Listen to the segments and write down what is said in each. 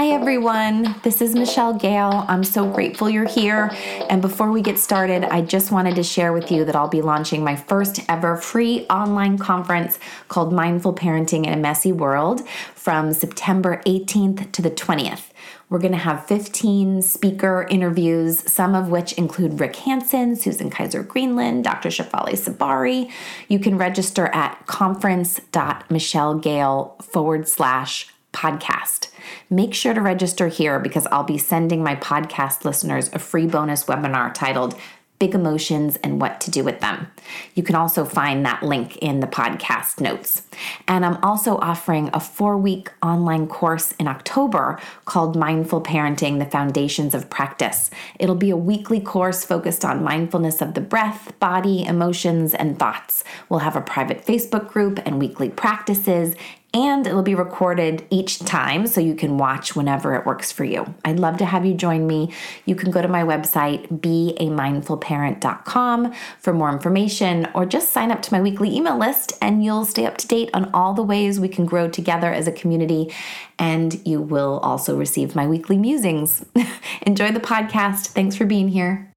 Hi, everyone. This is Michelle Gale. I'm so grateful you're here. And before we get started, I just wanted to share with you that I'll be launching my first ever free online conference called Mindful Parenting in a Messy World from September 18th to the 20th. We're going to have 15 speaker interviews, some of which include Rick Hanson, Susan Kaiser Greenland, Dr. Shefali Tsabary. You can register at conference.michellegale forward slash podcast. Make sure to register here because I'll be sending my podcast listeners a free bonus webinar titled big emotions and what to do with them. You can also find that link in the podcast notes. And I'm also offering a four week online course in October called Mindful Parenting The Foundations of Practice. It'll be a weekly course focused on mindfulness of the breath, body, emotions, and thoughts. We'll have a private Facebook group and weekly practices and it'll be recorded each time so you can watch whenever it works for you. I'd love to have you join me. You can go to my website, beamindfulparent.com, for more information, or just sign up to my weekly email list and you'll stay up to date on all the ways we can grow together as a community. And you will also receive my weekly musings. Enjoy the podcast. Thanks for being here.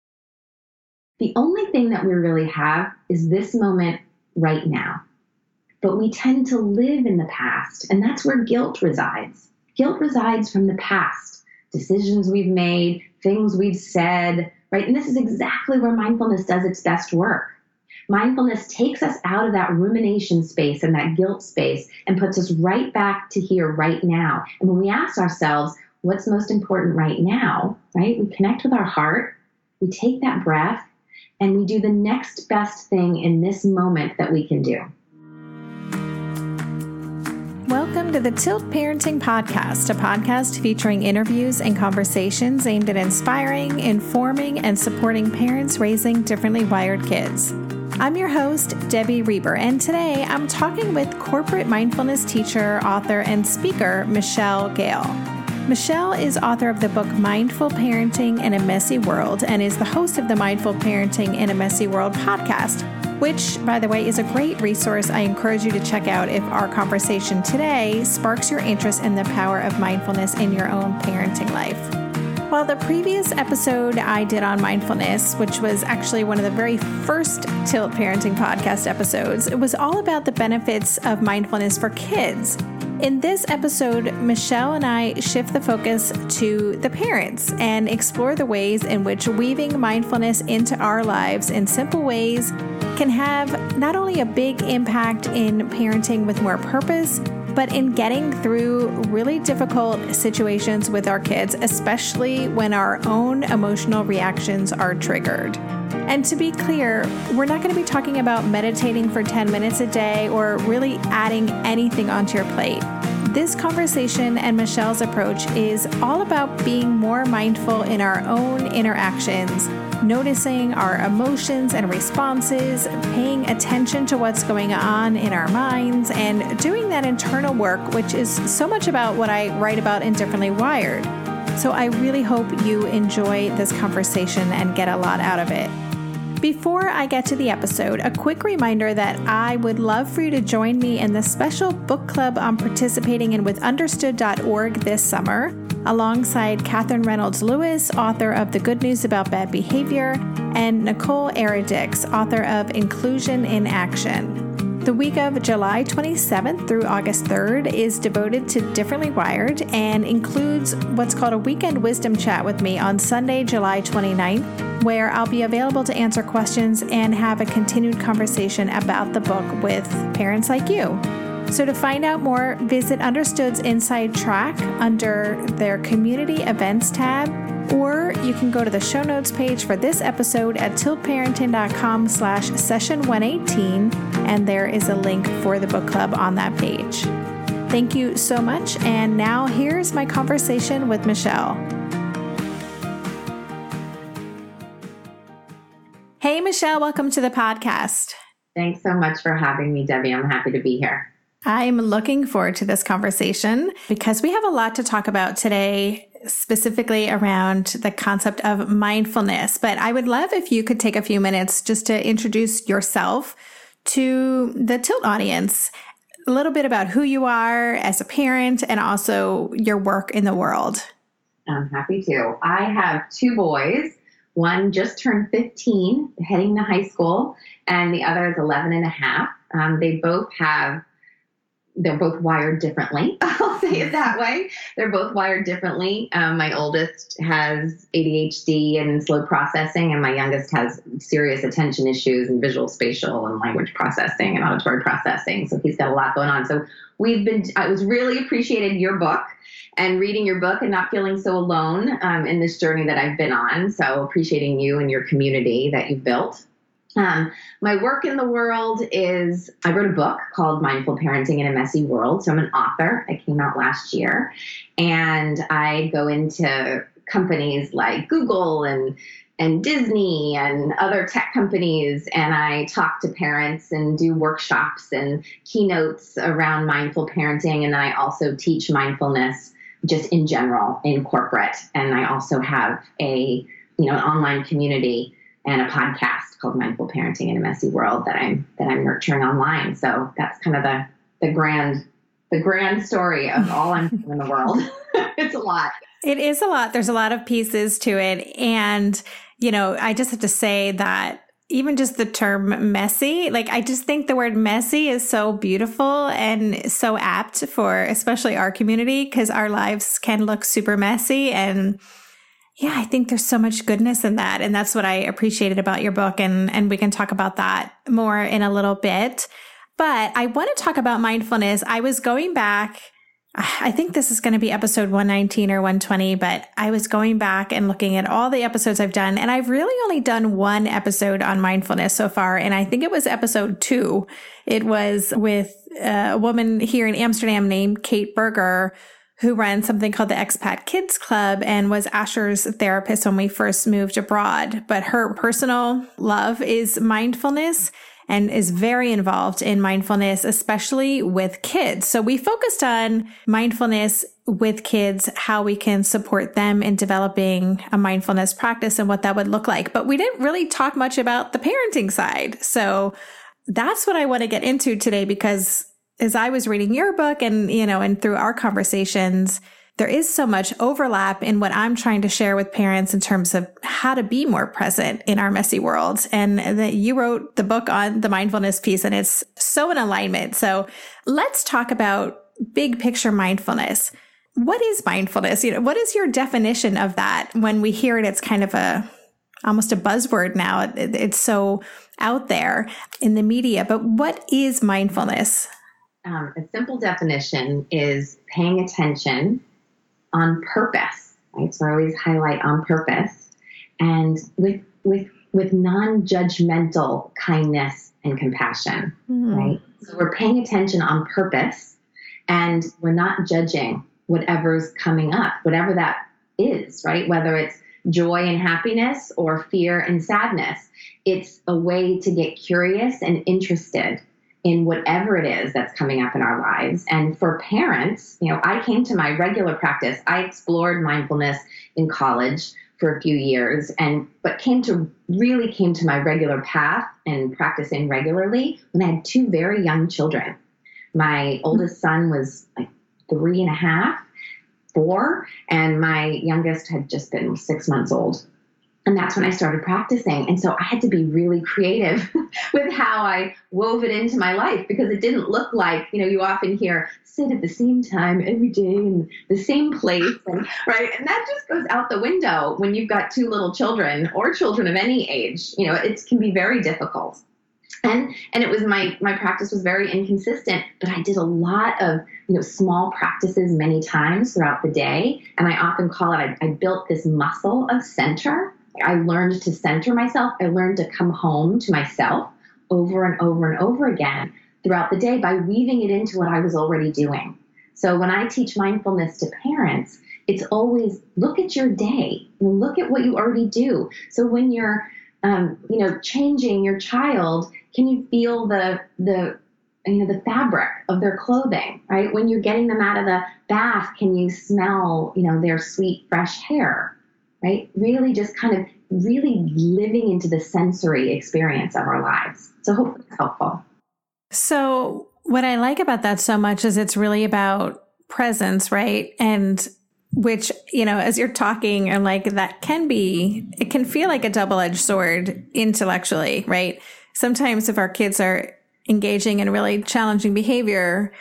The only thing that we really have is this moment right now but we tend to live in the past, and that's where guilt resides. Guilt resides from the past, decisions we've made, things we've said, right? And this is exactly where mindfulness does its best work. Mindfulness takes us out of that rumination space and that guilt space and puts us right back to here, right now. And when we ask ourselves, what's most important right now, right? We connect with our heart, we take that breath, and we do the next best thing in this moment that we can do. Welcome to the Tilt Parenting Podcast, a podcast featuring interviews and conversations aimed at inspiring, informing, and supporting parents raising differently wired kids. I'm your host, Debbie Reber, and today I'm talking with corporate mindfulness teacher, author, and speaker Michelle Gale. Michelle is author of the book Mindful Parenting in a Messy World and is the host of the Mindful Parenting in a Messy World podcast which, by the way, is a great resource I encourage you to check out if our conversation today sparks your interest in the power of mindfulness in your own parenting life. While the previous episode I did on mindfulness, which was actually one of the very first Tilt Parenting podcast episodes, it was all about the benefits of mindfulness for kids. In this episode, Michelle and I shift the focus to the parents and explore the ways in which weaving mindfulness into our lives in simple ways can have not only a big impact in parenting with more purpose, but in getting through really difficult situations with our kids, especially when our own emotional reactions are triggered. And to be clear, we're not going to be talking about meditating for 10 minutes a day or really adding anything onto your plate. This conversation and Michelle's approach is all about being more mindful in our own interactions noticing our emotions and responses, paying attention to what's going on in our minds, and doing that internal work, which is so much about what I write about in Differently Wired. So I really hope you enjoy this conversation and get a lot out of it. Before I get to the episode, a quick reminder that I would love for you to join me in the special book club I'm participating in with understood.org this summer alongside Katherine Reynolds Lewis, author of The Good News About Bad Behavior, and Nicole Eredics, author of Inclusion in Action. The week of July 27th through August 3rd is devoted to Differently Wired and includes what's called a weekend wisdom chat with me on Sunday, July 29th, where I'll be available to answer questions and have a continued conversation about the book with parents like you. So, to find out more, visit Understood's Inside Track under their Community Events tab, or you can go to the show notes page for this episode at tiltparenting.com slash session 118, and there is a link for the book club on that page. Thank you so much, and now here's my conversation with Michelle. Hey, Michelle, welcome to the podcast. Thanks so much for having me, Debbie. I'm happy to be here. I'm looking forward to this conversation because we have a lot to talk about today, specifically around the concept of mindfulness. But I would love if you could take a few minutes just to introduce yourself to the Tilt audience. a little bit about who you are as a parent and also your work in the world. I'm happy to. I have two boys. One just turned 15, heading to high school, and the other is 11 and a half. Um, they both have they're both wired differently. I'll say it that way. They're both wired differently. Um, my oldest has ADHD and slow processing, and my youngest has serious attention issues and visual, spatial, and language processing and auditory processing. So he's got a lot going on. So we've been, I was really appreciated your book and reading your book and not feeling so alone um, in this journey that I've been on. So appreciating you and your community that you've built. Um, my work in the world is I wrote a book called Mindful Parenting in a Messy World. So I'm an author. I came out last year. And I go into companies like Google and and Disney and other tech companies, and I talk to parents and do workshops and keynotes around mindful parenting. And I also teach mindfulness just in general in corporate. And I also have a you know an online community and a podcast called Mindful Parenting in a Messy World that I'm that I'm nurturing online. So that's kind of the the grand the grand story of all I'm doing in the world. it's a lot. It is a lot. There's a lot of pieces to it. And, you know, I just have to say that even just the term messy, like I just think the word messy is so beautiful and so apt for especially our community because our lives can look super messy and yeah, I think there's so much goodness in that. And that's what I appreciated about your book. And, and we can talk about that more in a little bit. But I want to talk about mindfulness. I was going back. I think this is going to be episode 119 or 120, but I was going back and looking at all the episodes I've done, and I've really only done one episode on mindfulness so far. And I think it was episode two. It was with uh, a woman here in Amsterdam named Kate Berger, who ran something called the Expat Kids Club and was Asher's therapist when we first moved abroad. But her personal love is mindfulness and is very involved in mindfulness, especially with kids. So we focused on mindfulness with kids, how we can support them in developing a mindfulness practice and what that would look like. But we didn't really talk much about the parenting side. So that's what I want to get into today because as I was reading your book and, you know, and through our conversations, there is so much overlap in what I'm trying to share with parents in terms of how to be more present in our messy world. And that you wrote the book on the mindfulness piece and it's so in alignment. So let's talk about big picture mindfulness. What is mindfulness? You know, what is your definition of that? When we hear it, it's kind of a almost a buzzword now. It's so out there in the media, but what is mindfulness? Um, a simple definition is paying attention on purpose, right? So I always highlight on purpose and with with with non-judgmental kindness and compassion, mm. right? So we're paying attention on purpose and we're not judging whatever's coming up, whatever that is, right? Whether it's joy and happiness or fear and sadness. It's a way to get curious and interested in whatever it is that's coming up in our lives. And for parents, you know, I came to my regular practice. I explored mindfulness in college for a few years and but came to really came to my regular path and practicing regularly when I had two very young children. My oldest son was like three and a half, four, and my youngest had just been six months old and that's when I started practicing. And so I had to be really creative with how I wove it into my life because it didn't look like, you know, you often hear sit at the same time every day in the same place and right. And that just goes out the window when you've got two little children or children of any age. You know, it can be very difficult. And and it was my my practice was very inconsistent, but I did a lot of you know small practices many times throughout the day. And I often call it I, I built this muscle of center I learned to center myself. I learned to come home to myself over and over and over again throughout the day by weaving it into what I was already doing. So when I teach mindfulness to parents, it's always look at your day, look at what you already do. So when you're, um, you know, changing your child, can you feel the the you know the fabric of their clothing, right? When you're getting them out of the bath, can you smell, you know, their sweet fresh hair? Right? Really just kind of really living into the sensory experience of our lives. So hopefully it's helpful. So what I like about that so much is it's really about presence, right? And which, you know, as you're talking and like that can be, it can feel like a double edged sword intellectually, right? Sometimes if our kids are engaging in really challenging behavior,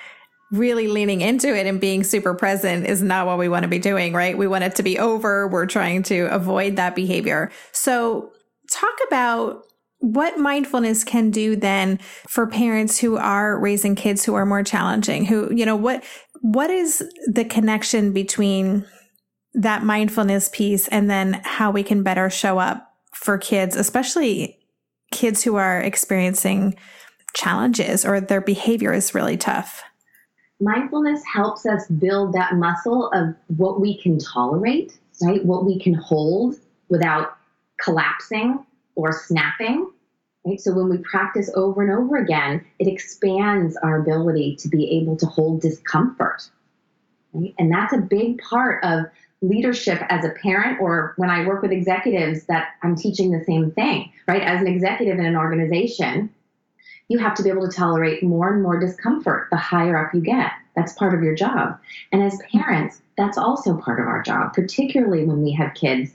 really leaning into it and being super present is not what we want to be doing, right? We want it to be over. We're trying to avoid that behavior. So talk about what mindfulness can do then for parents who are raising kids who are more challenging who you know what what is the connection between that mindfulness piece and then how we can better show up for kids especially kids who are experiencing challenges or their behavior is really tough mindfulness helps us build that muscle of what we can tolerate right what we can hold without collapsing or snapping. Right? So when we practice over and over again, it expands our ability to be able to hold discomfort. Right? And that's a big part of leadership as a parent or when I work with executives that I'm teaching the same thing, right? As an executive in an organization, you have to be able to tolerate more and more discomfort the higher up you get. That's part of your job. And as parents, that's also part of our job, particularly when we have kids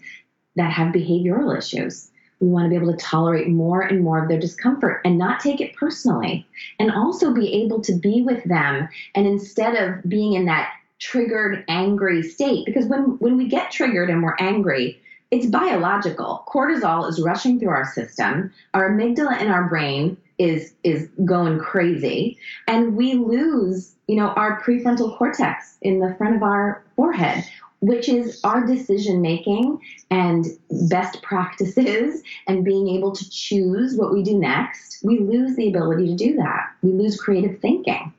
that have behavioral issues. We want to be able to tolerate more and more of their discomfort and not take it personally, and also be able to be with them. And instead of being in that triggered, angry state, because when, when we get triggered and we're angry, it's biological. Cortisol is rushing through our system. Our amygdala in our brain is is going crazy, and we lose, you know, our prefrontal cortex in the front of our forehead which is our decision making and best practices and being able to choose what we do next, we lose the ability to do that. We lose creative thinking.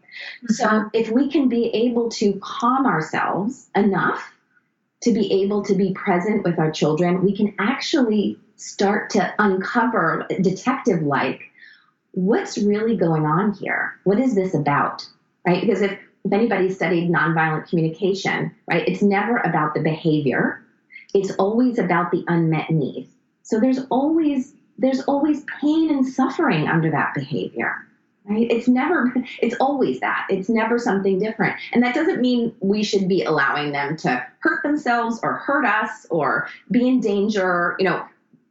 Mm-hmm. So, if we can be able to calm ourselves enough to be able to be present with our children, we can actually start to uncover, detective like, what's really going on here? What is this about? Right? Because if if anybody studied nonviolent communication, right, it's never about the behavior. It's always about the unmet need. So there's always there's always pain and suffering under that behavior. Right? It's never it's always that. It's never something different. And that doesn't mean we should be allowing them to hurt themselves or hurt us or be in danger. You know,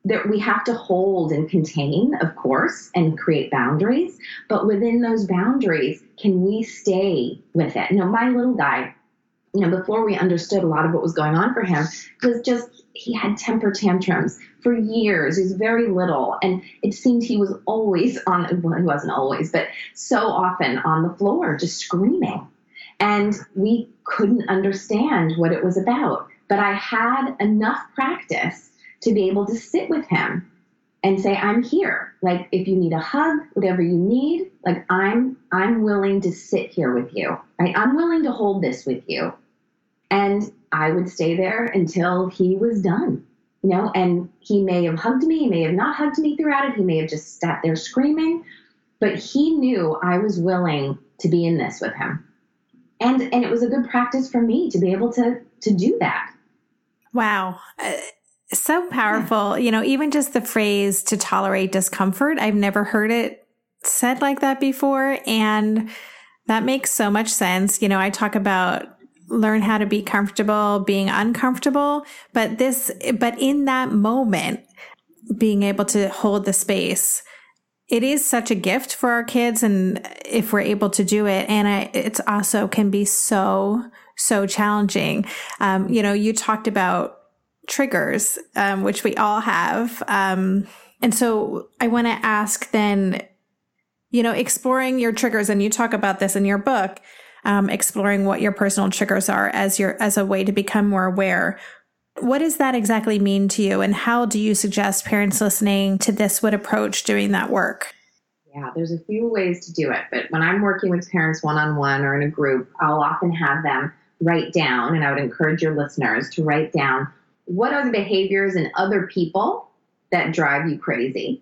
that we have to hold and contain, of course, and create boundaries. But within those boundaries, can we stay with it? Know, my little guy, you know, before we understood a lot of what was going on for him, was just he had temper tantrums for years. He was very little, and it seemed he was always on. Well, he wasn't always, but so often on the floor, just screaming, and we couldn't understand what it was about. But I had enough practice to be able to sit with him and say i'm here. Like if you need a hug whatever you need like i'm i'm willing to sit here with you. Right? I'm willing to hold this with you. And i would stay there until he was done you know? And he may have hugged me he may have not hugged me throughout it he may have just sat there screaming but he knew i was willing to be in this with him. And and it was a good practice for me to be able to to do that. Wow. Uh, so powerful. You know, even just the phrase to tolerate discomfort, I've never heard it said like that before. And that makes so much sense. You know, I talk about learn how to be comfortable being uncomfortable, but this, but in that moment, being able to hold the space, it is such a gift for our kids. And if we're able to do it, and I, it's also can be so, so challenging. Um, you know, you talked about triggers, um, which we all have. Um, and so I want to ask then, you know, exploring your triggers, and you talk about this in your book, um, exploring what your personal triggers are as your as a way to become more aware. What does that exactly mean to you, and how do you suggest parents listening to this would approach doing that work? Yeah, there's a few ways to do it, but when I'm working with parents one on one or in a group, I'll often have them write down, and I would encourage your listeners to write down what are the behaviors in other people that drive you crazy?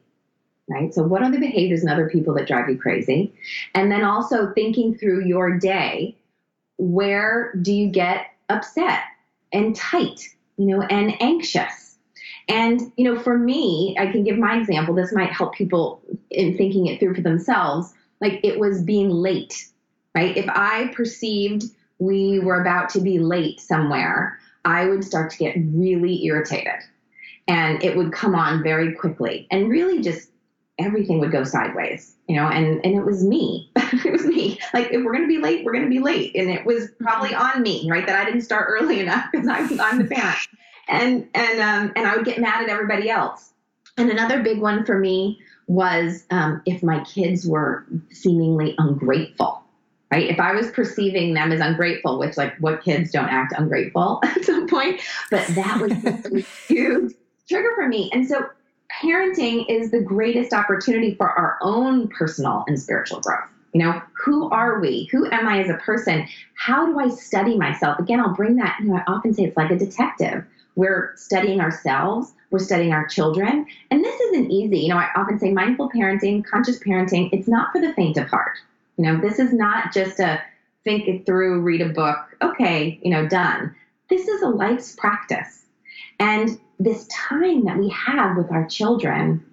Right? So, what are the behaviors in other people that drive you crazy? And then also thinking through your day, where do you get upset and tight, you know, and anxious? And, you know, for me, I can give my example. This might help people in thinking it through for themselves. like it was being late, right? If I perceived we were about to be late somewhere, I would start to get really irritated and it would come on very quickly and really just everything would go sideways, you know, and, and it was me. it was me. Like, if we're going to be late, we're going to be late. And it was probably on me, right? That I didn't start early enough because I'm, I'm the parent. And, and, um, and I would get mad at everybody else. And another big one for me was um, if my kids were seemingly ungrateful. Right? If I was perceiving them as ungrateful, which like what kids don't act ungrateful at some point, but that was a huge trigger for me. And so parenting is the greatest opportunity for our own personal and spiritual growth. You know, who are we? Who am I as a person? How do I study myself? Again, I'll bring that, you know, I often say it's like a detective. We're studying ourselves, we're studying our children. And this isn't easy. You know, I often say mindful parenting, conscious parenting, it's not for the faint of heart. You know, this is not just a think it through, read a book, okay, you know, done. This is a life's practice. And this time that we have with our children,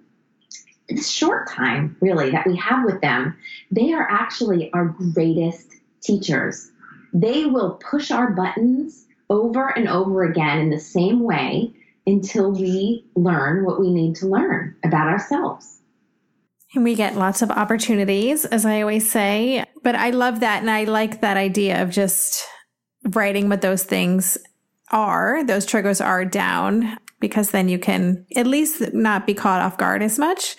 this short time really that we have with them, they are actually our greatest teachers. They will push our buttons over and over again in the same way until we learn what we need to learn about ourselves. And we get lots of opportunities, as I always say. But I love that. And I like that idea of just writing what those things are, those triggers are down because then you can at least not be caught off guard as much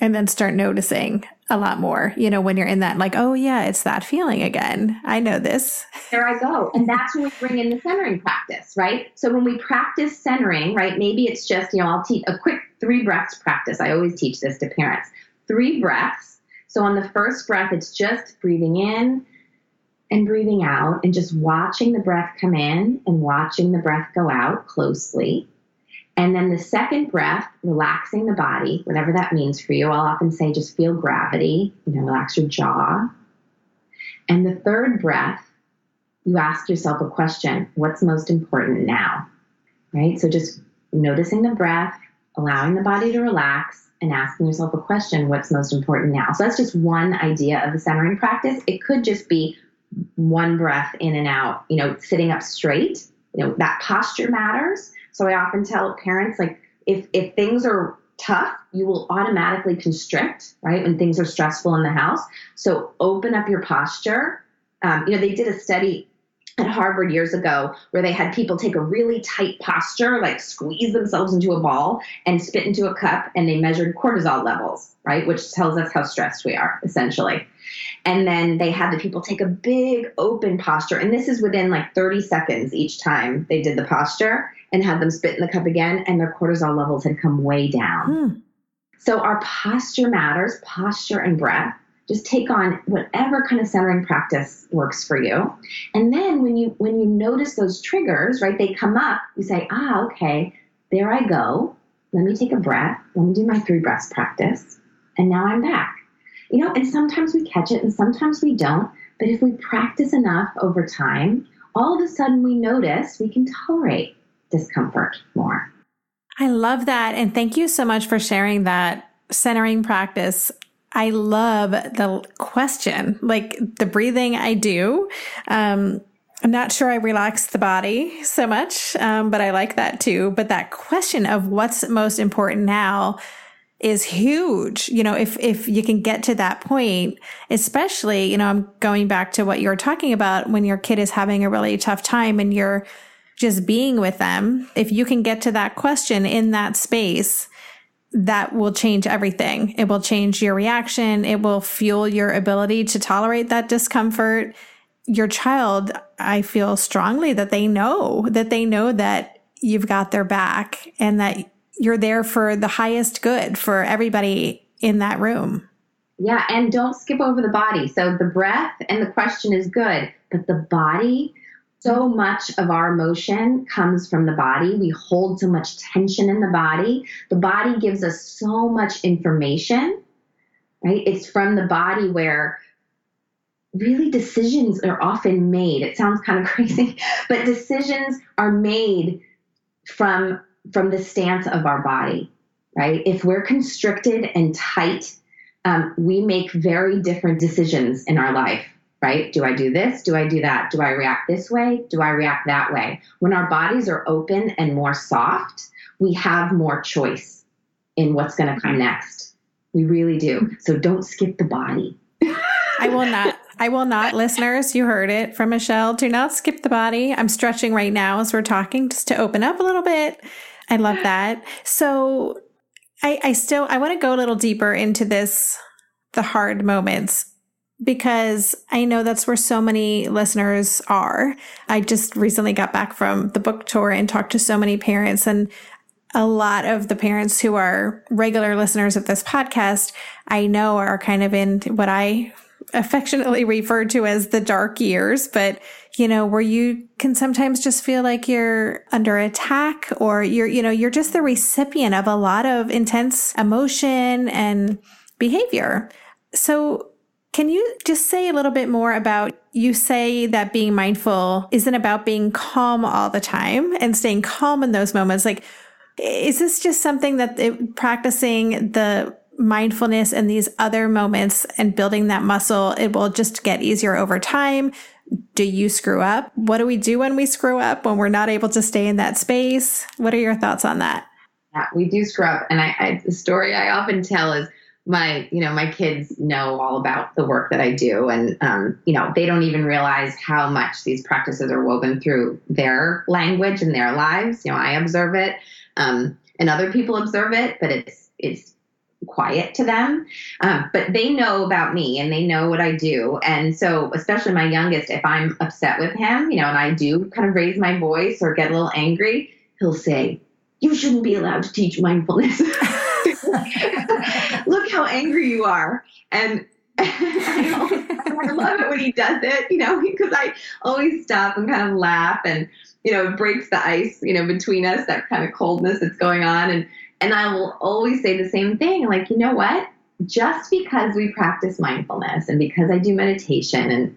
and then start noticing a lot more, you know, when you're in that, like, oh, yeah, it's that feeling again. I know this. There I go. And that's when we bring in the centering practice, right? So when we practice centering, right, maybe it's just, you know, I'll teach a quick three breaths practice. I always teach this to parents. Three breaths. So on the first breath, it's just breathing in and breathing out and just watching the breath come in and watching the breath go out closely. And then the second breath, relaxing the body, whatever that means for you. I'll often say just feel gravity, you know, relax your jaw. And the third breath, you ask yourself a question what's most important now? Right? So just noticing the breath, allowing the body to relax, and asking yourself a question what's most important now? So that's just one idea of the centering practice. It could just be one breath in and out, you know, sitting up straight. You know, that posture matters so I often tell parents like if if things are tough, you will automatically constrict, right? When things are stressful in the house. So open up your posture. Um, you know, they did a study at Harvard years ago where they had people take a really tight posture, like squeeze themselves into a ball and spit into a cup, and they measured cortisol levels, right? Which tells us how stressed we are, essentially. And then they had the people take a big open posture, and this is within like 30 seconds each time they did the posture and had them spit in the cup again, and their cortisol levels had come way down. Hmm. So our posture matters, posture and breath. Just take on whatever kind of centering practice works for you. And then when you when you notice those triggers, right, they come up, you say, ah, okay, there I go. Let me take a breath. Let me do my three breaths practice. And now I'm back. You know, and sometimes we catch it and sometimes we don't. But if we practice enough over time, all of a sudden we notice we can tolerate discomfort more. I love that. And thank you so much for sharing that centering practice. I love the question, like the breathing I do. Um, I'm not sure I relax the body so much, um, but I like that too. But that question of what's most important now is huge. You know, if, if you can get to that point, especially, you know, I'm going back to what you were talking about when your kid is having a really tough time and you're just being with them, if you can get to that question in that space, that will change everything. It will change your reaction. It will fuel your ability to tolerate that discomfort. Your child, I feel strongly that they know that they know that you've got their back and that you're there for the highest good for everybody in that room. Yeah, and don't skip over the body. So the breath and the question is good, but the body, so much of our emotion comes from the body. We hold so much tension in the body. The body gives us so much information, right? It's from the body where really decisions are often made. It sounds kind of crazy, but decisions are made from from the stance of our body, right? If we're constricted and tight um, we make very different decisions in our life, right? Do I do this? Do I do that? Do I react this way? Do I react that way? When our bodies are open and more soft, we have more choice in what's going to come mm-hmm. next. We really do. So don't skip the body. I will not. I will not, listeners. You heard it from Michelle. Do not skip the body. I'm stretching right now as we're talking just to open up a little bit. I love that. So I, I still I want to go a little deeper into this the hard moments because I know that's where so many listeners are. I just recently got back from the book tour and talked to so many parents and a lot of the parents who are regular listeners of this podcast, I know are kind of in what I affectionately refer to as the dark years, but you know, where you can sometimes just feel like you're under attack or you're, you know, you're just the recipient of a lot of intense emotion and behavior. So can you just say a little bit more about you say that being mindful isn't about being calm all the time and staying calm in those moments? Like, is this just something that it, practicing the mindfulness in these other moments and building that muscle, it will just get easier over time. Do you screw up? What do we do when we screw up, when we're not able to stay in that space? What are your thoughts on that? Yeah, we do screw up. And I, I the story I often tell is my, you know, my kids know all about the work that I do. And, um, you know, they don't even realize how much these practices are woven through their language and their lives. You know, I observe it. Um, and other people observe it, but it's, it's quiet to them. Um, but they know about me and they know what I do. And so, especially my youngest, if I'm upset with him, you know, and I do kind of raise my voice or get a little angry, he'll say, You shouldn't be allowed to teach mindfulness. How angry you are. And I, love it when he does it, you know, because I always stop and kind of laugh and, you know, breaks the ice, you know, between us, that kind of coldness that's going on. And and I will always say the same thing like, you know what? Just because we practice mindfulness and because I do meditation and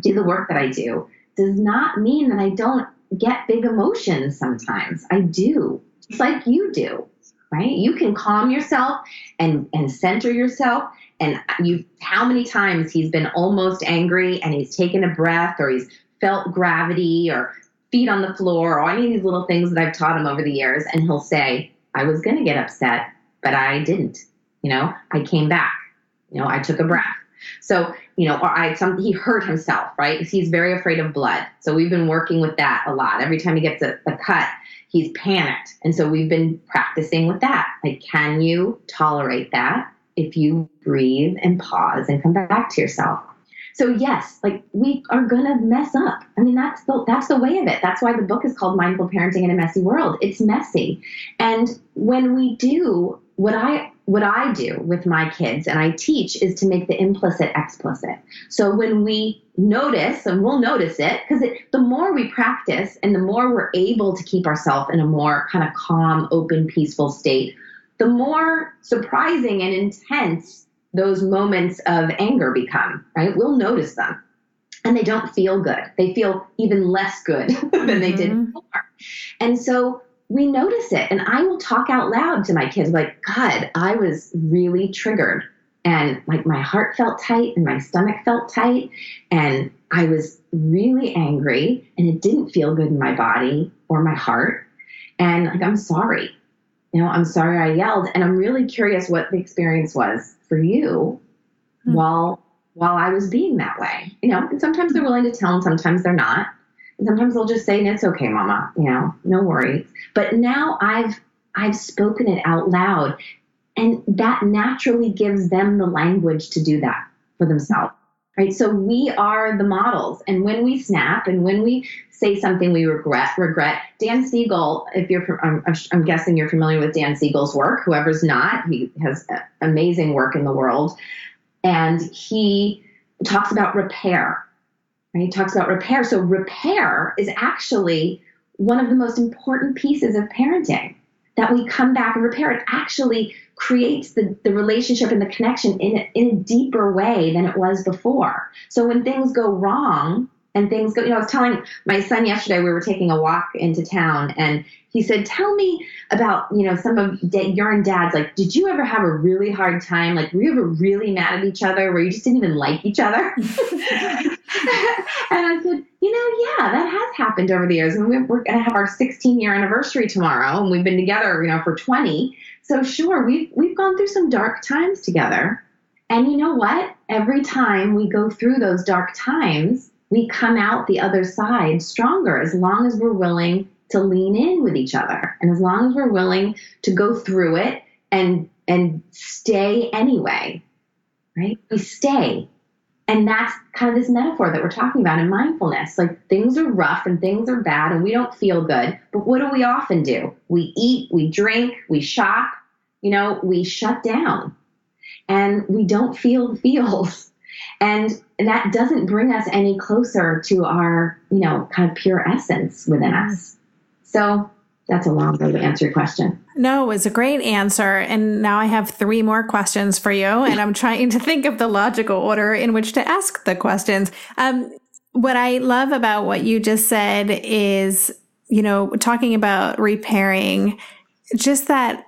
do the work that I do does not mean that I don't get big emotions sometimes. I do, just like you do, right? You can calm yourself and, and center yourself. And you, how many times he's been almost angry and he's taken a breath or he's felt gravity or feet on the floor or any of these little things that I've taught him over the years. And he'll say, I was going to get upset, but I didn't. You know, I came back. You know, I took a breath. So, you know, or I some he hurt himself, right? He's very afraid of blood. So we've been working with that a lot. Every time he gets a, a cut, he's panicked. And so we've been practicing with that. Like, can you tolerate that if you breathe and pause and come back to yourself? So yes, like we are gonna mess up. I mean, that's the that's the way of it. That's why the book is called Mindful Parenting in a Messy World. It's messy, and when we do what I what I do with my kids and I teach is to make the implicit explicit. So when we notice, and we'll notice it, because the more we practice and the more we're able to keep ourselves in a more kind of calm, open, peaceful state, the more surprising and intense those moments of anger become, right? We'll notice them. And they don't feel good. They feel even less good than they did mm-hmm. before. And so we notice it. And I will talk out loud to my kids, like, God, I was really triggered. And like my heart felt tight and my stomach felt tight. And I was really angry and it didn't feel good in my body or my heart. And like, I'm sorry. You know, I'm sorry I yelled. And I'm really curious what the experience was for you mm-hmm. while while I was being that way. You know, and sometimes they're willing to tell and sometimes they're not. Sometimes they'll just say, it's okay, mama, you know, no worries. But now I've I've spoken it out loud. And that naturally gives them the language to do that for themselves. Right. So we are the models. And when we snap and when we say something we regret, regret. Dan Siegel, if you're, I'm, I'm guessing you're familiar with Dan Siegel's work. Whoever's not, he has amazing work in the world. And he talks about repair. Right? He talks about repair. So repair is actually one of the most important pieces of parenting that we come back and repair. It actually creates the, the relationship and the connection in in a deeper way than it was before. So when things go wrong, and things go, you know, I was telling my son yesterday, we were taking a walk into town and he said, tell me about, you know, some of your and dad's, like, did you ever have a really hard time? Like, were you ever really mad at each other where you just didn't even like each other? and I said, you know, yeah, that has happened over the years. I mean, we're going to have our 16 year anniversary tomorrow and we've been together, you know, for 20. So sure, we've, we've gone through some dark times together. And you know what? Every time we go through those dark times, we come out the other side stronger as long as we're willing to lean in with each other and as long as we're willing to go through it and and stay anyway right? We stay. And that's kind of this metaphor that we're talking about in mindfulness. Like things are rough and things are bad and we don't feel good but what do we often do? We eat we drink we shop you know we shut down. And we don't feel the feels. And that doesn't bring us any closer to our you know kind of pure essence within us so that's a long way to answer your question. No, it was a great answer. And now I have three more questions for you. And I'm trying to think of the logical order in which to ask the questions. Um, what I love about what you just said is, you know, talking about repairing, just that,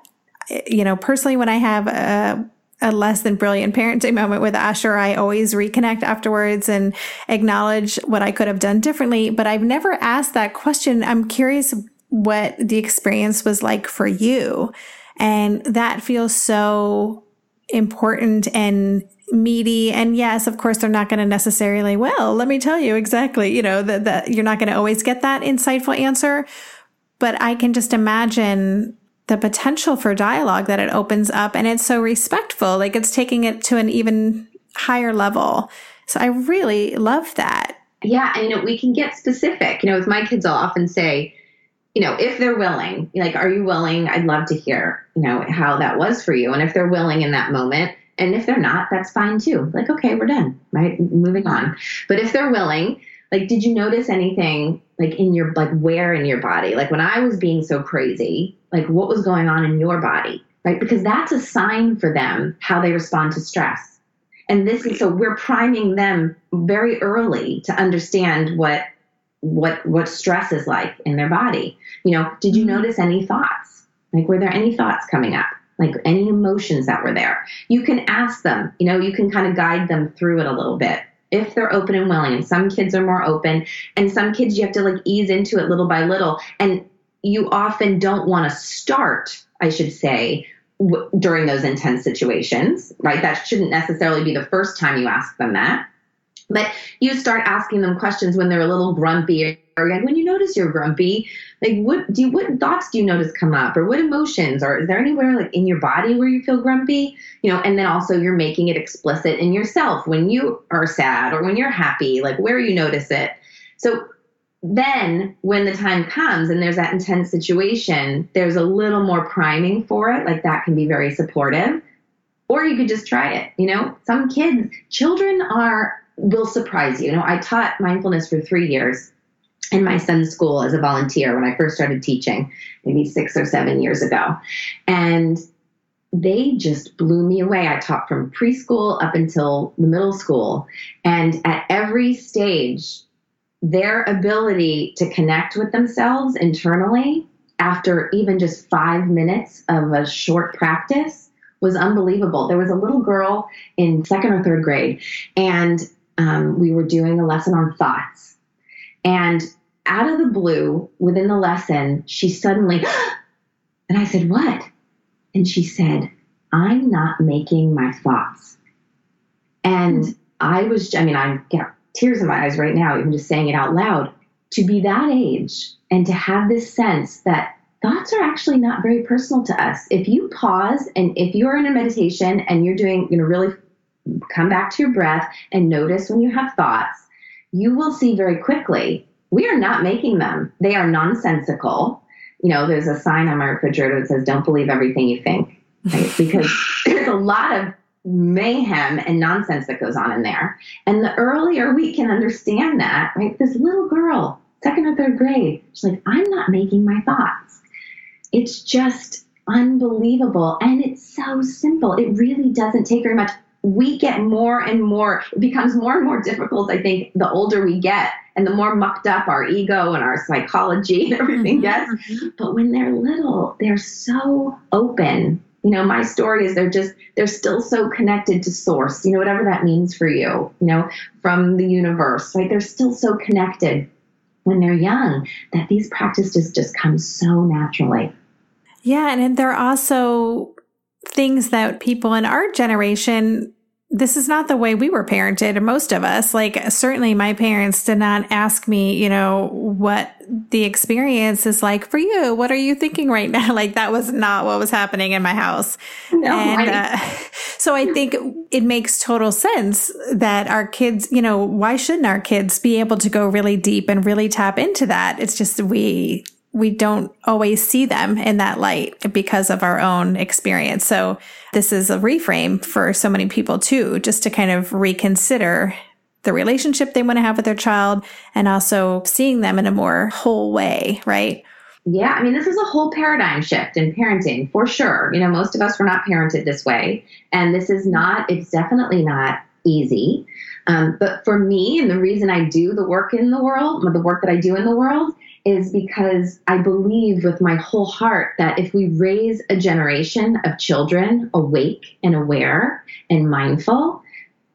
you know, personally, when I have a a less than brilliant parenting moment with Asher, I always reconnect afterwards and acknowledge what I could have done differently. But I've never asked that question. I'm curious what the experience was like for you. And that feels so important and meaty. And yes, of course, they're not going to necessarily, well, let me tell you exactly, you know, that, you're not going to always get that insightful answer. But I can just imagine the potential for dialogue that it opens up and it's so respectful like it's taking it to an even higher level. So i really love that. Yeah and we can get specific you know with my kids i'll often say you know if they're willing like are you willing? I'd love to hear you know how that was for you. And if they're willing in that moment and if they're not that's fine too. Like okay we're done right? Moving on. But if they're willing like did you notice anything like in your like where in your body? Like when i was being so crazy like what was going on in your body? Right? Because that's a sign for them how they respond to stress. And this is so we're priming them very early to understand what what what stress is like in their body. You know did you mm-hmm. notice any thoughts? Like were there any thoughts coming up? Like any emotions that were there? You can ask them you know you can kind of guide them through it a little bit if they're open and willing and some kids are more open and some kids you have to like ease into it little by little and you often don't want to start i should say w- during those intense situations right? That shouldn't necessarily be the first time you ask them that. But you start asking them questions when they're a little grumpy or when you notice you're grumpy like what do you what thoughts do you notice come up or what emotions or is there anywhere like in your body where you feel grumpy? You know and then also you're making it explicit in yourself when you are sad or when you're happy like where you notice it. So then when the time comes and there's that intense situation there's a little more priming for it like that can be very supportive. Or you could just try it you know? Some kids children are will surprise you. You know, I taught mindfulness for three years in my son's school as a volunteer when I first started teaching, maybe six or seven years ago. And they just blew me away. I taught from preschool up until the middle school. And at every stage, their ability to connect with themselves internally after even just five minutes of a short practice was unbelievable. There was a little girl in second or third grade, and um, we were doing a lesson on thoughts. And out of the blue, within the lesson, she suddenly, and I said, What? And she said, I'm not making my thoughts. And I was, I mean, I get tears in my eyes right now, even just saying it out loud. To be that age and to have this sense that thoughts are actually not very personal to us. If you pause and if you're in a meditation and you're doing, you know, really come back to your breath and notice when you have thoughts, you will see very quickly we are not making them. They are nonsensical. You know, there's a sign on my refrigerator that says, don't believe everything you think, right? because there's a lot of mayhem and nonsense that goes on in there. And the earlier we can understand that, right? This little girl, second or third grade, she's like, I'm not making my thoughts. It's just unbelievable. And it's so simple. It really doesn't take very much we get more and more, it becomes more and more difficult, I think, the older we get and the more mucked up our ego and our psychology and everything mm-hmm, gets. Mm-hmm. But when they're little, they're so open. You know, my story is they're just, they're still so connected to source, you know, whatever that means for you, you know, from the universe, right? They're still so connected when they're young that these practices just come so naturally. Yeah. And they're also things that people in our generation this is not the way we were parented most of us. Like certainly my parents did not ask me you know what the experience is like for you. What are you thinking right now? Like that was not what was happening in my house. No, and uh, so i think it makes total sense that our kids you know why shouldn't our kids be able to go really deep and really tap into that? It's just we we don't always see them in that light because of our own experience. So this is a reframe for so many people too, just to kind of reconsider the relationship they want to have with their child and also seeing them in a more whole way, right? Yeah, I mean, this is a whole paradigm shift in parenting for sure. You know, most of us were not parented this way. And this is not, it's definitely not easy. Um, but for me, and the reason I do the work in the world, the work that I do in the world, is because I believe with my whole heart that if we raise a generation of children awake and aware and mindful,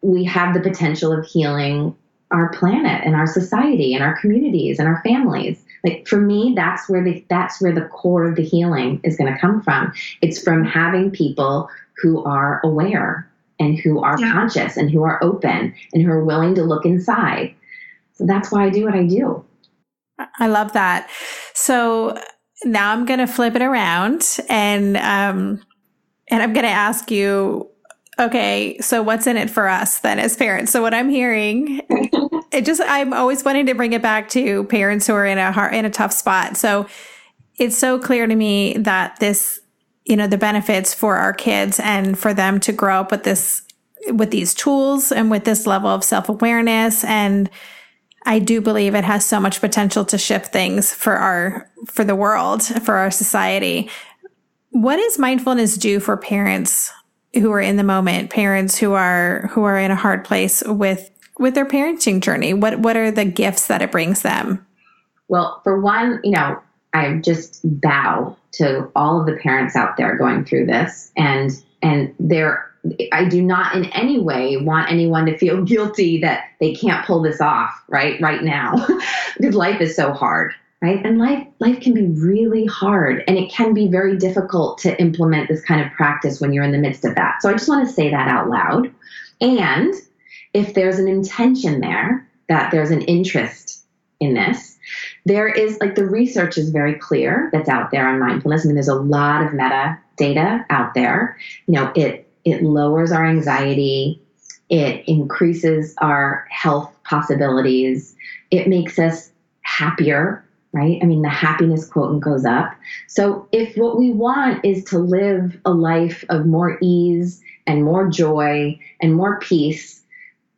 we have the potential of healing our planet and our society and our communities and our families. Like for me, that's where the that's where the core of the healing is going to come from. It's from having people who are aware and who are yeah. conscious and who are open and who are willing to look inside. So that's why I do what I do. I love that. So now I'm going to flip it around and um and I'm going to ask you okay, so what's in it for us then as parents? So what I'm hearing it just I'm always wanting to bring it back to parents who are in a hard, in a tough spot. So it's so clear to me that this you know the benefits for our kids and for them to grow up with this with these tools and with this level of self-awareness and I do believe it has so much potential to shift things for our for the world, for our society. What does mindfulness do for parents who are in the moment, parents who are who are in a hard place with with their parenting journey? What what are the gifts that it brings them? Well, for one, you know, I just bow to all of the parents out there going through this and and they're I do not in any way want anyone to feel guilty that they can't pull this off right right now. Because life is so hard right? And life life can be really hard and it can be very difficult to implement this kind of practice when you're in the midst of that. So i just want to say that out loud. And if there's an intention there that there's an interest in this there is like the research is very clear that's out there on mindfulness. I mean there's a lot of meta data out there. You know it it lowers our anxiety, it increases our health possibilities, it makes us happier, right? I mean, the happiness quotient goes up. So, if what we want is to live a life of more ease and more joy and more peace,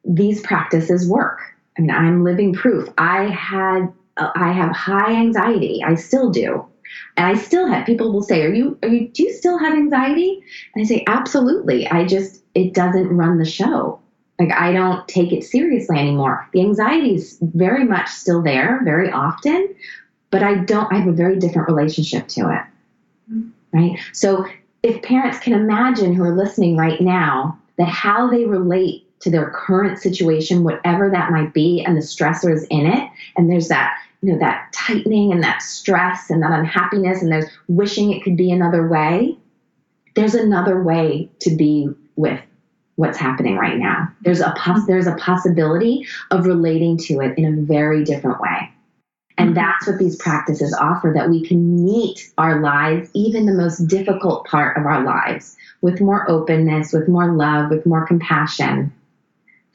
these practices work. I mean, I'm living proof. I had I have high anxiety. I still do. And I still have people will say, "Are you? Are you? Do you still have anxiety?" And I say, "Absolutely. I just it doesn't run the show. Like I don't take it seriously anymore. The anxiety is very much still there, very often, but I don't. I have a very different relationship to it. Mm-hmm. Right. So if parents can imagine who are listening right now that how they relate to their current situation, whatever that might be, and the stressors in it, and there's that you know that tightening and that stress and that unhappiness and there's wishing it could be another way there's another way to be with what's happening right now. There's a pos- there's a possibility of relating to it in a very different way. And mm-hmm. that's what these practices offer that we can meet our lives even the most difficult part of our lives with more openness with more love with more compassion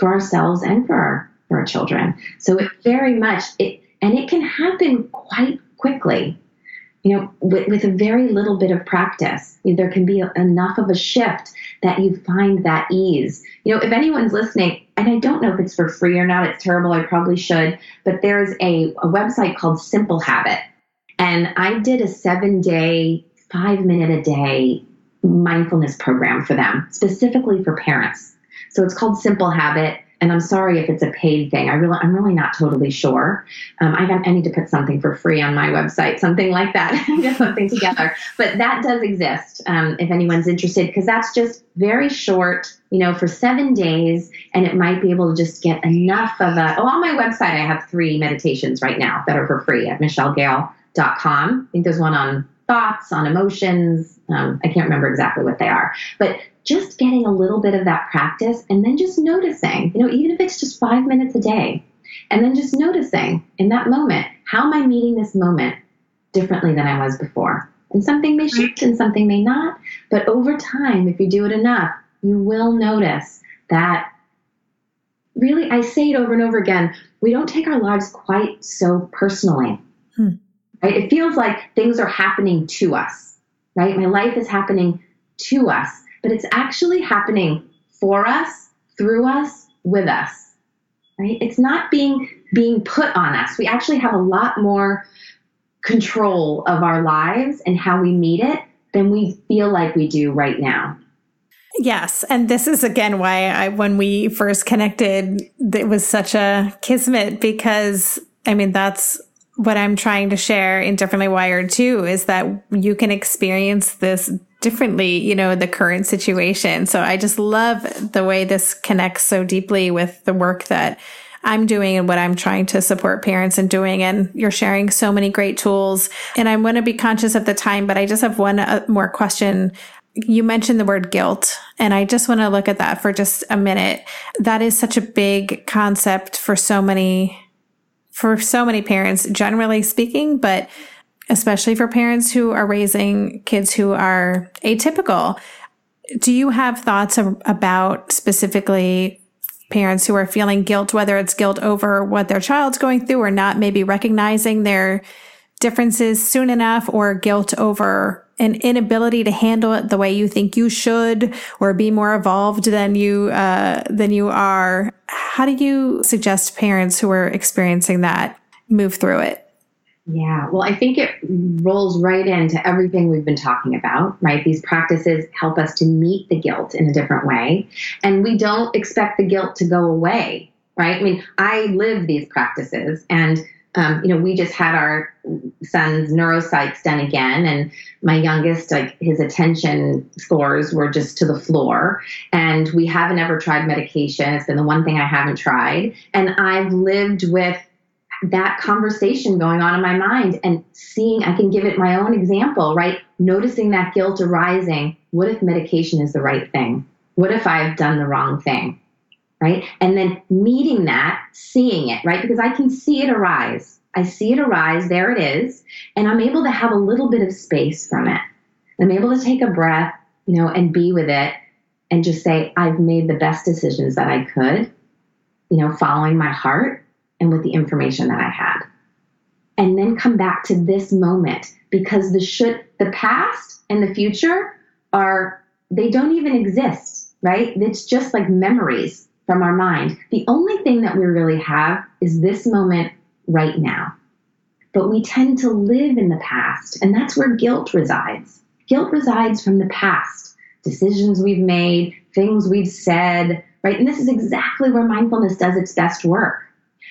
for ourselves and for our, for our children. So it very much it and it can happen quite quickly. You know, with, with a very little bit of practice, there can be enough of a shift that you find that ease. You know, if anyone's listening, and I don't know if it's for free or not, it's terrible, I probably should, but there's a, a website called Simple Habit. And I did a seven day, five minute a day mindfulness program for them, specifically for parents. So it's called Simple Habit and I'm sorry if it's a paid thing. I really, I'm really not totally sure. Um, I, got, I need to put something for free on my website, something like that, get something together. But that does exist um, if anyone's interested, because that's just very short, you know, for seven days, and it might be able to just get enough of a. Oh, on my website, I have three meditations right now that are for free at michellegale.com. I think there's one on thoughts, on emotions. Um, I can't remember exactly what they are, but just getting a little bit of that practice and then just noticing, you know, even if it's just five minutes a day, and then just noticing in that moment, how am I meeting this moment differently than I was before? And something may shift and something may not, but over time, if you do it enough, you will notice that really, I say it over and over again, we don't take our lives quite so personally. Hmm. Right? It feels like things are happening to us, right? My life is happening to us but it's actually happening for us, through us, with us. Right? It's not being being put on us. We actually have a lot more control of our lives and how we meet it than we feel like we do right now. Yes. And this is again why I, when we first connected, it was such a kismet because I mean, that's what I'm trying to share in Differently Wired too is that you can experience this differently, you know, the current situation. So I just love the way this connects so deeply with the work that I'm doing and what I'm trying to support parents in doing. And you're sharing so many great tools. And I want to be conscious of the time, but I just have one uh, more question. You mentioned the word guilt, and I just want to look at that for just a minute. That is such a big concept for so many for so many parents, generally speaking, but especially for parents who are raising kids who are atypical. Do you have thoughts about specifically parents who are feeling guilt, whether it's guilt over what their child's going through or not, maybe recognizing their differences soon enough, or guilt over an inability to handle it the way you think you should, or be more evolved than you uh, than you are? How do you suggest parents who are experiencing that move through it? Yeah, well, I think it rolls right into everything we've been talking about, right? These practices help us to meet the guilt in a different way. And we don't expect the guilt to go away, right? I mean, I live these practices and um, you know, we just had our son's neuropsychs done again, and my youngest, like his attention scores were just to the floor. And we haven't ever tried medication. It's been the one thing I haven't tried. And I've lived with that conversation going on in my mind and seeing, I can give it my own example, right? Noticing that guilt arising. What if medication is the right thing? What if I've done the wrong thing? Right? And then meeting that, seeing it, right? Because I can see it arise. I see it arise, there it is, and I'm able to have a little bit of space from it. I'm able to take a breath, you know, and be with it and just say, I've made the best decisions that I could, you know, following my heart and with the information that I had. And then come back to this moment because the should the past and the future are they don't even exist, right? It's just like memories from our mind. The only thing that we really have is this moment right now. But we tend to live in the past, and that's where guilt resides. Guilt resides from the past, decisions we've made, things we've said, right? And this is exactly where mindfulness does its best work.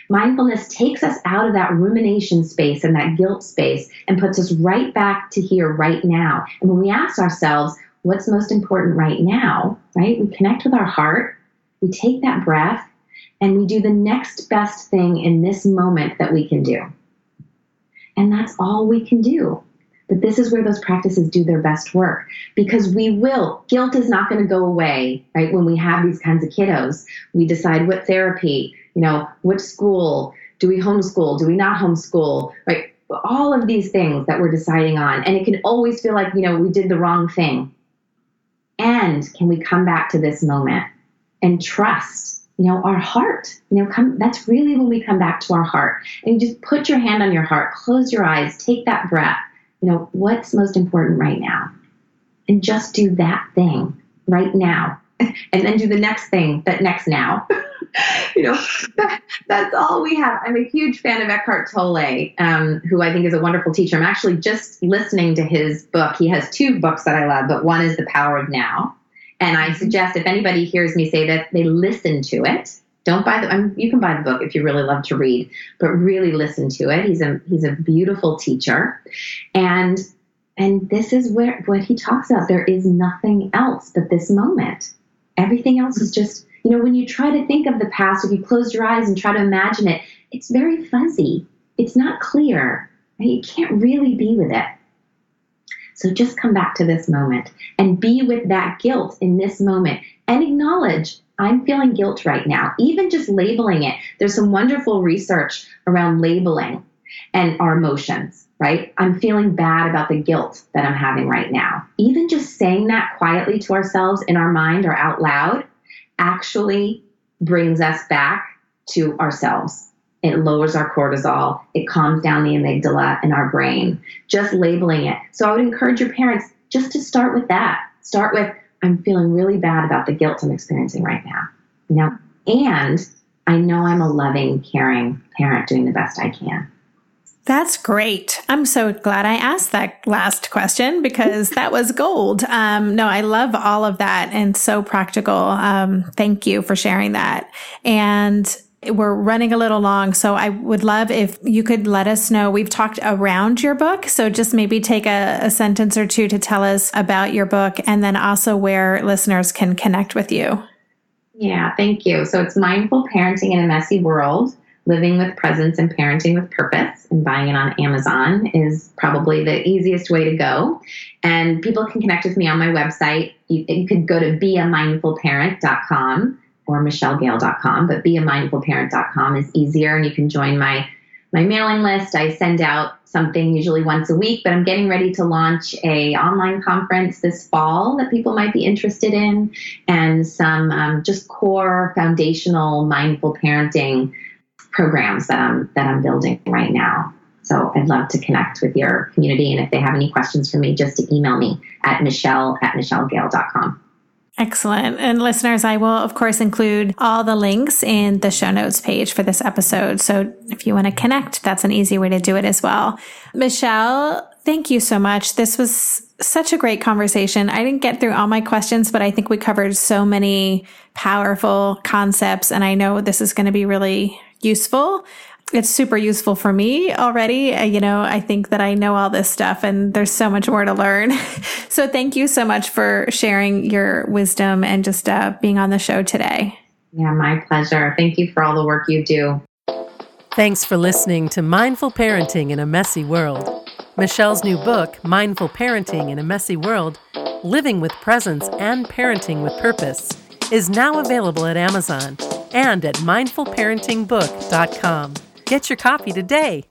Mindfulness takes us out of that rumination space and that guilt space and puts us right back to here, right now. And when we ask ourselves, what's most important right now, right? We connect with our heart, we take that breath, and we do the next best thing in this moment that we can do. And that's all we can do. But this is where those practices do their best work because we will. Guilt is not going to go away, right? When we have these kinds of kiddos, we decide what therapy, you know, what school, do we homeschool, do we not homeschool, right? All of these things that we're deciding on. And it can always feel like, you know, we did the wrong thing. And can we come back to this moment and trust, you know, our heart? You know, come that's really when we come back to our heart. And you just put your hand on your heart, close your eyes, take that breath. You know, what's most important right now? And just do that thing right now. And then do the next thing that next now. you know, that, that's all we have. I'm a huge fan of Eckhart Tolle, um, who I think is a wonderful teacher. I'm actually just listening to his book. He has two books that I love, but one is The Power of Now. And I suggest if anybody hears me say that, they listen to it. Don't buy the. I mean, you can buy the book if you really love to read, but really listen to it. He's a he's a beautiful teacher, and and this is where what he talks about. There is nothing else but this moment. Everything else is just you know when you try to think of the past, if you close your eyes and try to imagine it, it's very fuzzy. It's not clear. Right? You can't really be with it. So just come back to this moment and be with that guilt in this moment and acknowledge I'm feeling guilt right now. Even just labeling it. There's some wonderful research around labeling and our emotions, right? I'm feeling bad about the guilt that I'm having right now. Even just saying that quietly to ourselves in our mind or out loud actually brings us back to ourselves it lowers our cortisol. It calms down the amygdala in our brain. Just labeling it. So I would encourage your parents just to start with that. Start with, I'm feeling really bad about the guilt I'm experiencing right now. You know, and I know I'm a loving, caring parent doing the best I can. That's great. I'm so glad I asked that last question because that was gold. Um, no, I love all of that and so practical. Um, thank you for sharing that. And we're running a little long, so I would love if you could let us know. We've talked around your book, so just maybe take a, a, sentence or two to tell us about your book and then also where listeners can connect with you. Yeah, thank you. So it's Mindful Parenting in a Messy World Living with Presence and Parenting with Purpose. And buying it on Amazon is probably the easiest way to go. And people can connect with me on my website. You, you could go to beamindfulparent.com or michellegale.com, but beamindfulparent.com is easier and you can join my my mailing list. I send out something usually once a week, but I'm getting ready to launch a online conference this fall that people might be interested in, and some um, just core foundational mindful parenting programs that I'm that I'm building right now. So I'd love to connect with your community, and if they have any questions for me, just to email me at michelle at michellegale.com. Excellent. And listeners, I will, of course, include all the links in the show notes page for this episode. So if you want to connect, that's an easy way to do it as well. Michelle, thank you so much. This was such a great conversation. I didn't get through all my questions, but I think we covered so many powerful concepts. And I know this is going to be really useful it's super useful for me already. Uh, you know, I think that I know all this stuff and there's so much more to learn. so thank you so much for sharing your wisdom and just uh, being on the show today. Yeah, my pleasure. Thank you for all the work you do. Thanks for listening to Mindful Parenting in a Messy World. Michelle's new book, Mindful Parenting in a Messy World Living with Presence and Parenting with Purpose, is now available at Amazon and at mindfulparentingbook.com. Get your copy today.